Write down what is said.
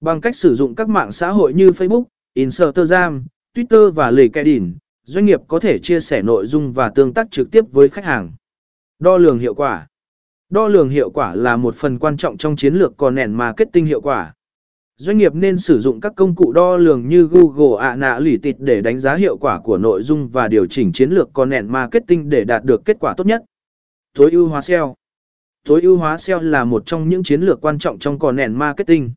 Bằng cách sử dụng các mạng xã hội như Facebook, Instagram, Twitter và LinkedIn, doanh nghiệp có thể chia sẻ nội dung và tương tác trực tiếp với khách hàng. Đo lường hiệu quả Đo lường hiệu quả là một phần quan trọng trong chiến lược content marketing hiệu quả. Doanh nghiệp nên sử dụng các công cụ đo lường như Google Analytics để đánh giá hiệu quả của nội dung và điều chỉnh chiến lược content marketing để đạt được kết quả tốt nhất. Tối ưu hóa SEO Tối ưu hóa SEO là một trong những chiến lược quan trọng trong content marketing.